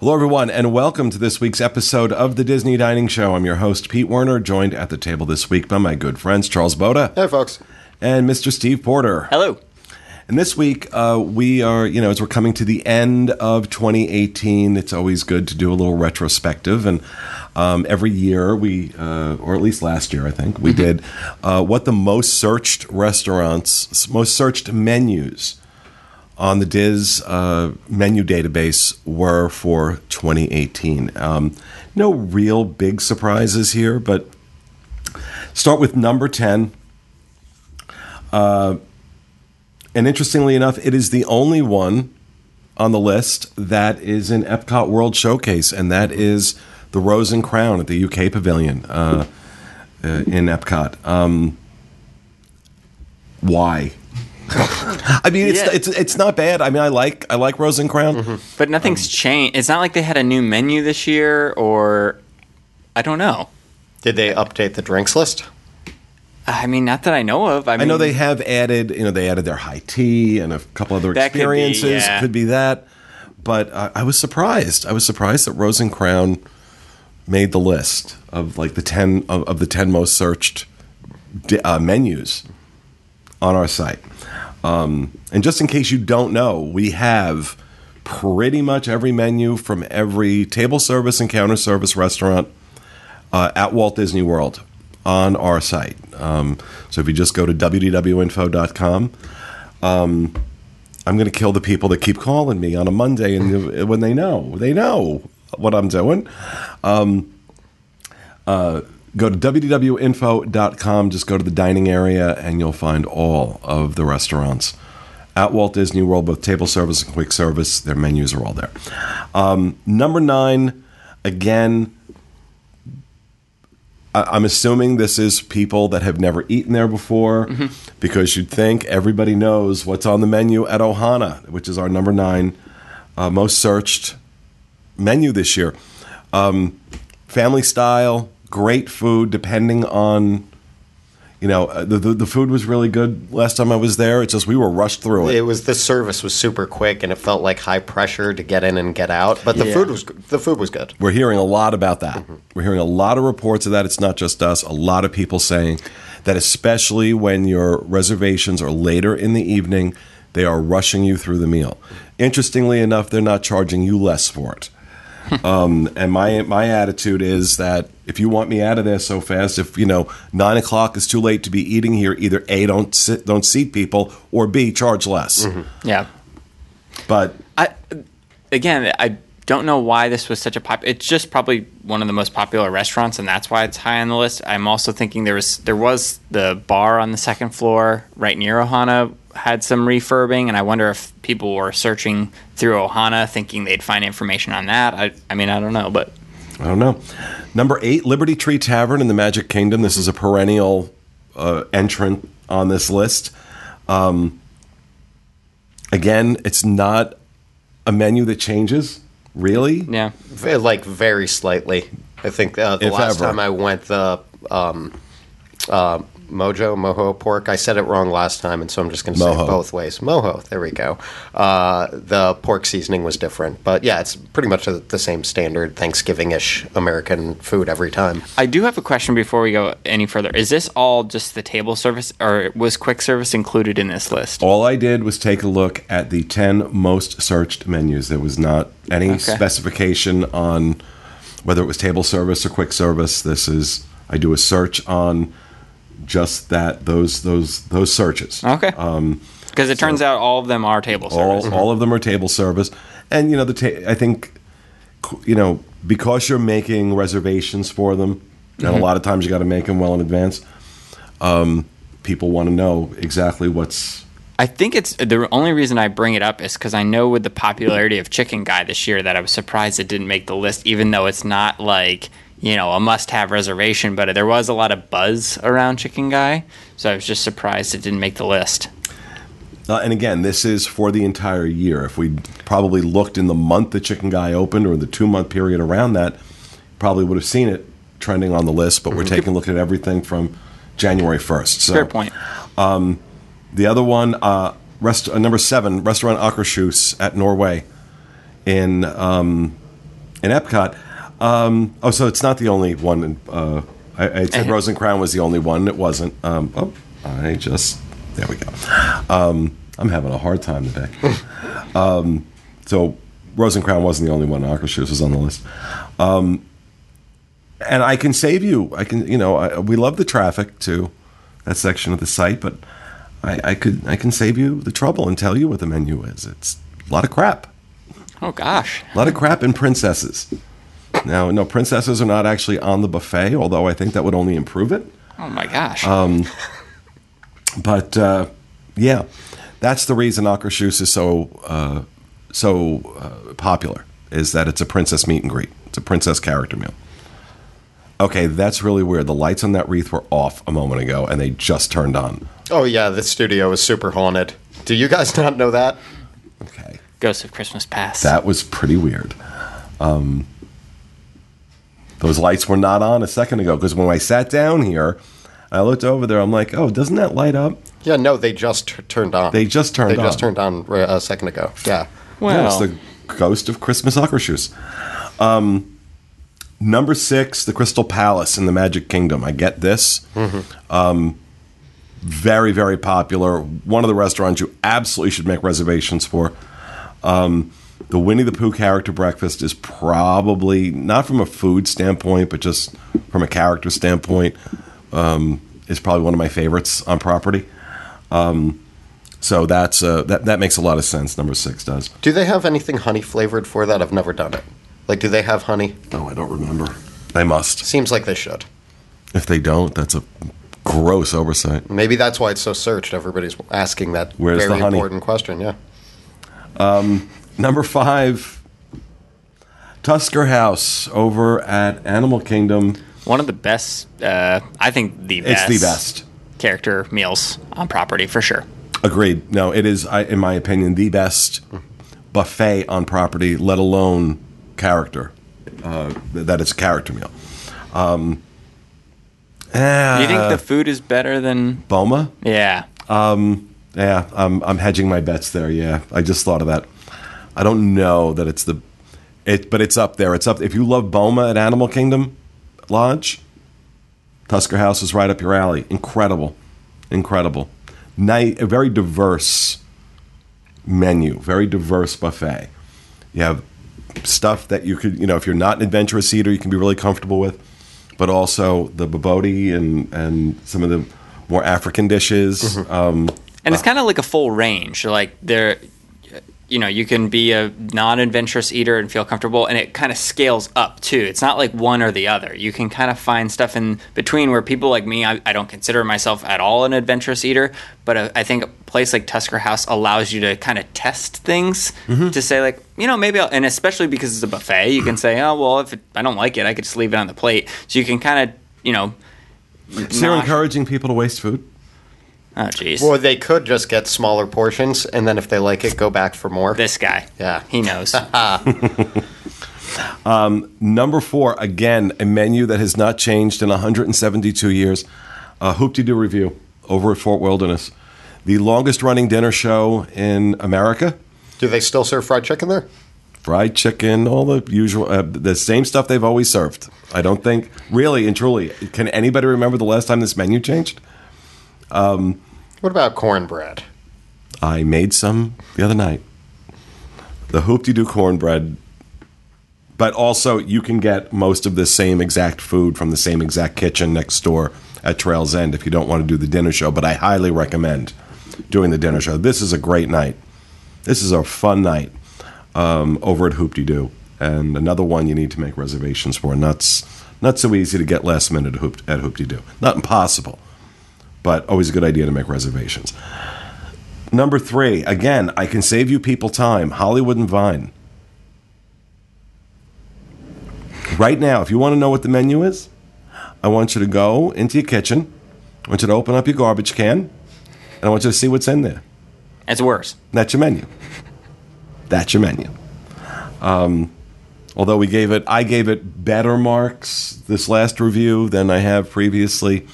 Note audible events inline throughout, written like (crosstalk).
Hello, everyone, and welcome to this week's episode of the Disney Dining Show. I'm your host, Pete Werner, joined at the table this week by my good friends Charles Boda Hey, folks. and Mr. Steve Porter. Hello. And this week, uh, we are, you know, as we're coming to the end of 2018, it's always good to do a little retrospective. And um, every year, we, uh, or at least last year, I think, we did uh, what the most searched restaurants, most searched menus on the Diz uh, menu database were for 2018. Um, no real big surprises here, but start with number 10. And interestingly enough, it is the only one on the list that is in Epcot World Showcase, and that is the Rose and Crown at the UK Pavilion uh, uh, in Epcot. Um, why? (laughs) I mean, it's, Yeah. it's it's not bad. I mean, I like I like Rose and Crown. But nothing's Um, changed. It's not like they had a new menu this year, or I don't know. Did they update the drinks list? I mean, not that I know of. I, mean, I know they have added, you know, they added their high tea and a couple other That could be, experiences. yeah. Could be that, but uh, I was surprised. I was surprised that Rose and Crown made the list of like the ten of, of the ten most searched uh, menus on our site. Um, and just in case you don't know, we have pretty much every menu from every table service and counter service restaurant uh, at Walt Disney World on our site. Um, so if you just go to www.info.com, um, I'm going to kill the people that keep calling me on a Monday and when they know, they know what I'm doing. Um, uh, go to www.info.com, just go to the dining area, and you'll find all of the restaurants at Walt Disney World, both table service and quick service. Their menus are all there. Um, number nine, again, I- I'm assuming this is people that have never eaten there before because you'd think everybody knows what's on the menu at Ohana, which is our number nine uh, most searched menu this year. Um, family style, great food, depending on. You know, uh, the, the the food was really good last time I was there. It's just we were rushed through it. It was the service was super quick and it felt like high pressure to get in and get out. But the Yeah. food was the food was good. We're hearing a lot about that. We're hearing a lot of reports of that. It's not just us. A lot of people saying that, especially when your reservations are later in the evening, they are rushing you through the meal. Interestingly enough, they're not charging you less for it. Um, and my my attitude is that if you want me out of there so fast, if you know nine o'clock is too late to be eating here, either a don't sit, don't seat people, or b charge less. Yeah. But I again, I don't know why this was such a pop. It's just probably one of the most popular restaurants, and that's why it's high on the list. I'm also thinking there was there was the bar on the second floor right near Ohana had some refurbing, and I wonder if people were searching through Ohana thinking they'd find information on that. I I mean I don't know, but I don't know. Number eight, Liberty Tree Tavern in the Magic Kingdom. This is a perennial uh, entrant on this list. Um, again, it's not a menu that changes, really. yeah. Like very slightly. I think uh, the If last ever. time I went the um, uh, Mojo Moho pork. I said it wrong last time, and so I'm just going to say it both ways. Moho. There we go. Uh, the pork seasoning was different, but yeah, it's pretty much the the same standard Thanksgiving-ish American food every time. I do have a question before we go any further. Is this all just the table service, or was quick service included in this list? All I did was take a look at the 10 most searched menus. There was not any Okay. specification on whether it was table service or quick service. This is I do a search on just that those those those searches. Okay. Because it turns out all of them are table service. all, all of them are table service and you know the ta- i think you know because you're making reservations for them and a lot of times you got to make them well in advance um, people want to know exactly what's I think it's the only reason I bring it up is because I know with the popularity of Chicken Guy this year that I was surprised it didn't make the list, even though it's not like you know a must-have reservation. But there was a lot of buzz around Chicken Guy, so I was just surprised it didn't make the list. uh, and again this is for the entire year if we probably looked in the month the chicken guy opened or the two month period around that probably would have seen it trending on the list but we're taking a look at everything from january 1st so Fair point. The other one, uh, rest, uh, number seven, restaurant Akershus at Norway in um, in Epcot. Um, oh, so it's not the only one. In, uh, I, I said Crown was the only one. It wasn't. Um, oh, I just there we go. Um, I'm having a hard time today. (laughs) um, so Rose and Crown wasn't the only one. Akershus was on the list. Um, and I can save you. I can, you know, I, we love the traffic to that section of the site, but I, I could, I can save you the trouble and tell you what the menu is. It's a lot of crap. Oh gosh. A lot of crap and princesses. Now, no, princesses are not actually on the buffet, although I think that would only improve it. Oh my gosh. Um, But uh, yeah, that's the reason Akershus is so uh, so uh, popular is that it's a princess meet and greet. It's a princess character meal. Okay, that's really weird. The lights on that wreath were off a moment ago, and they just turned on. Oh yeah, the studio is super haunted. Do you guys (laughs) not know that? Okay, Ghost of Christmas Past. that was pretty weird. Um, those lights were not on a second ago because when I sat down here, I looked over there. I'm like, oh, doesn't that light up? Yeah, no, they just t- turned on. They just turned They just on. turned on a second ago. Yeah. well, Yeah, it's the ghost of Christmas Akershus. Um, number six, the Crystal Palace in the Magic Kingdom. I get this. Um, very, very popular. One of the restaurants you absolutely should make reservations for. Um, the Winnie the Pooh character breakfast is probably not from a food standpoint, but just from a character standpoint, um, is probably one of my favorites on property. Um, so that's uh, that that makes a lot of sense. Number six does. Do they have anything honey flavored for that? I've never done it. Like, do they have honey? Oh, I don't remember. They must. Seems like they should. If they don't, that's a gross oversight. Maybe that's why it's so searched. Everybody's asking that Where's very important question. Yeah. Number five, Tusker House over at Animal Kingdom. one of the best. Uh, I think the It's the best. character meals on property for sure. Agreed. No, it is, I, in my opinion, the best buffet on property, let alone character. Uh, that it's a character meal. Um, Do you think uh, the food is better than? Boma? Yeah. Yeah, I'm I'm hedging my bets there. Yeah, I just thought of that. I don't know that it's the, it, but it's up there. It's up. If you love Boma at Animal Kingdom Lodge, Tusker House is right up your alley. Incredible, incredible. Night, a very diverse menu, very diverse buffet. You have stuff that you could, you know, if you're not an adventurous eater, you can be really comfortable with, but also the bobotie and and some of the more African dishes. Um, And it's kind of like a full range. Like there, you know, you can be a non-adventurous eater and feel comfortable, and it kind of scales up too. It's not like one or the other. You can kind of find stuff in between where people like me, I, I don't consider myself at all an adventurous eater, but uh, I think a place like Tusker House allows you to kind of test things to say like, you know, maybe, I'll, and especially because it's a buffet, you can say, oh well, if it, I don't like it, I could just leave it on the plate. So you can kind of, you know. So you're encouraging people to waste food? Oh, jeez. Or they could just get smaller portions, and then if they like it, go back for more. This guy. Yeah. He knows. (laughs) Number four, again, a menu that has not changed in 172 years. A Hoop-Dee-Doo Revue over at Fort Wilderness. The longest running dinner show in America. Do they still serve fried chicken there? Fried chicken, all the usual, uh, the same stuff they've always served. I don't think, really and truly, can anybody remember the last time this menu changed? What about cornbread? I made some the other night. The Hoop-Dee-Doo cornbread, but also you can get most of the same exact food from the same exact kitchen next door at Trails End if you don't want to do the dinner show. But I highly recommend doing the dinner show. This is a great night. This is a fun night um, over at Hoop-Dee-Doo, and another one you need to make reservations for. Not not so easy to get last minute at Hoop at Hoop-Dee-Doo. Not impossible, but always a good idea to make reservations. Number three, again, I can save you people time. Hollywood and Vine. Right now, if you want to know what the menu is, I want you to go into your kitchen. I want you to open up your garbage can, and I want you to see what's in there. It's worse. That's your menu. That's your menu. Um, although we gave it, I gave it better marks this last review than I have previously.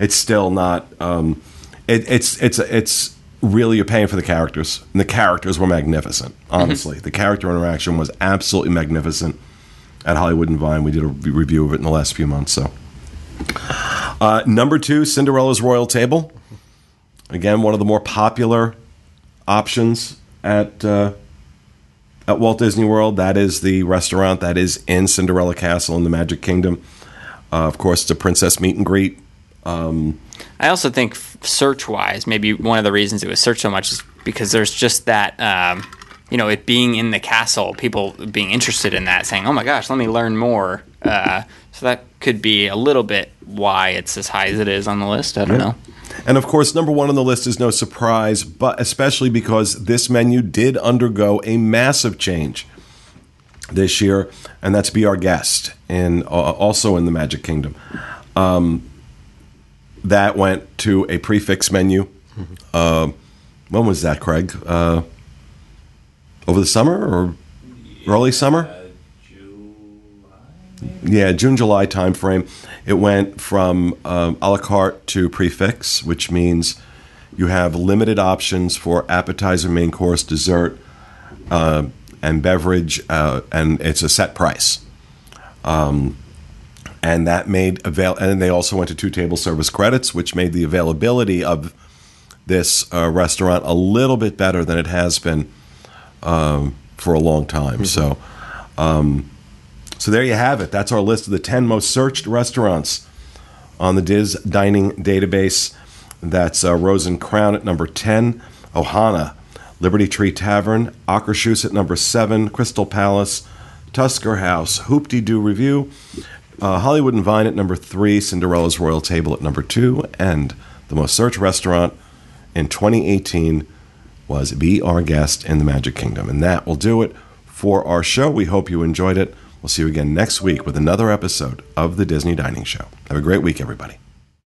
It's still not. Um, it, it's it's it's really you're paying for the characters, and the characters were magnificent. Honestly, the character interaction was absolutely magnificent. at Hollywood and Vine. We did a review of it in the last few months. So, uh, number two, Cinderella's Royal Table. Again, one of the more popular options at uh, at Walt Disney World. That is the restaurant that is in Cinderella Castle in the Magic Kingdom. Uh, of course, it's a princess meet and greet. I also think search wise, maybe one of the reasons it was searched so much is because there's just that, um, you know, it being in the castle, people being interested in that, saying, oh my gosh, let me learn more. Uh, so that could be a little bit why it's as high as it is on the list. I don't know. And of course, number one on the list is no surprise, but especially because this menu did undergo a massive change this year, and that's Be Our Guest, and uh, also in the Magic Kingdom. Um, that went to a prix fixe menu. Uh, when was that, Craig? Uh, over the summer or early summer? Yeah, June July timeframe. It went from um, a la carte to prix fixe, which means you have limited options for appetizer, main course, dessert, uh, and beverage, uh, and it's a set price. Um, and that made avail. And they also went to two table service credits, which made the availability of this uh, restaurant a little bit better than it has been um, for a long time. So. So there you have it. That's our list of the 10 most searched restaurants on the Diz Dining database. That's uh, Rose and Crown at number 10, Ohana, Liberty Tree Tavern, Akershus at number 7, Crystal Palace, Tusker House, Hoop Doo Revue, uh, Hollywood and Vine at number 3, Cinderella's Royal Table at number 2, and the most searched restaurant in 2018 was Be Our Guest in the Magic Kingdom. And that will do it for our show. We hope you enjoyed it. We'll see you again next week with another episode of the Disney Dining Show. Have a great week, everybody.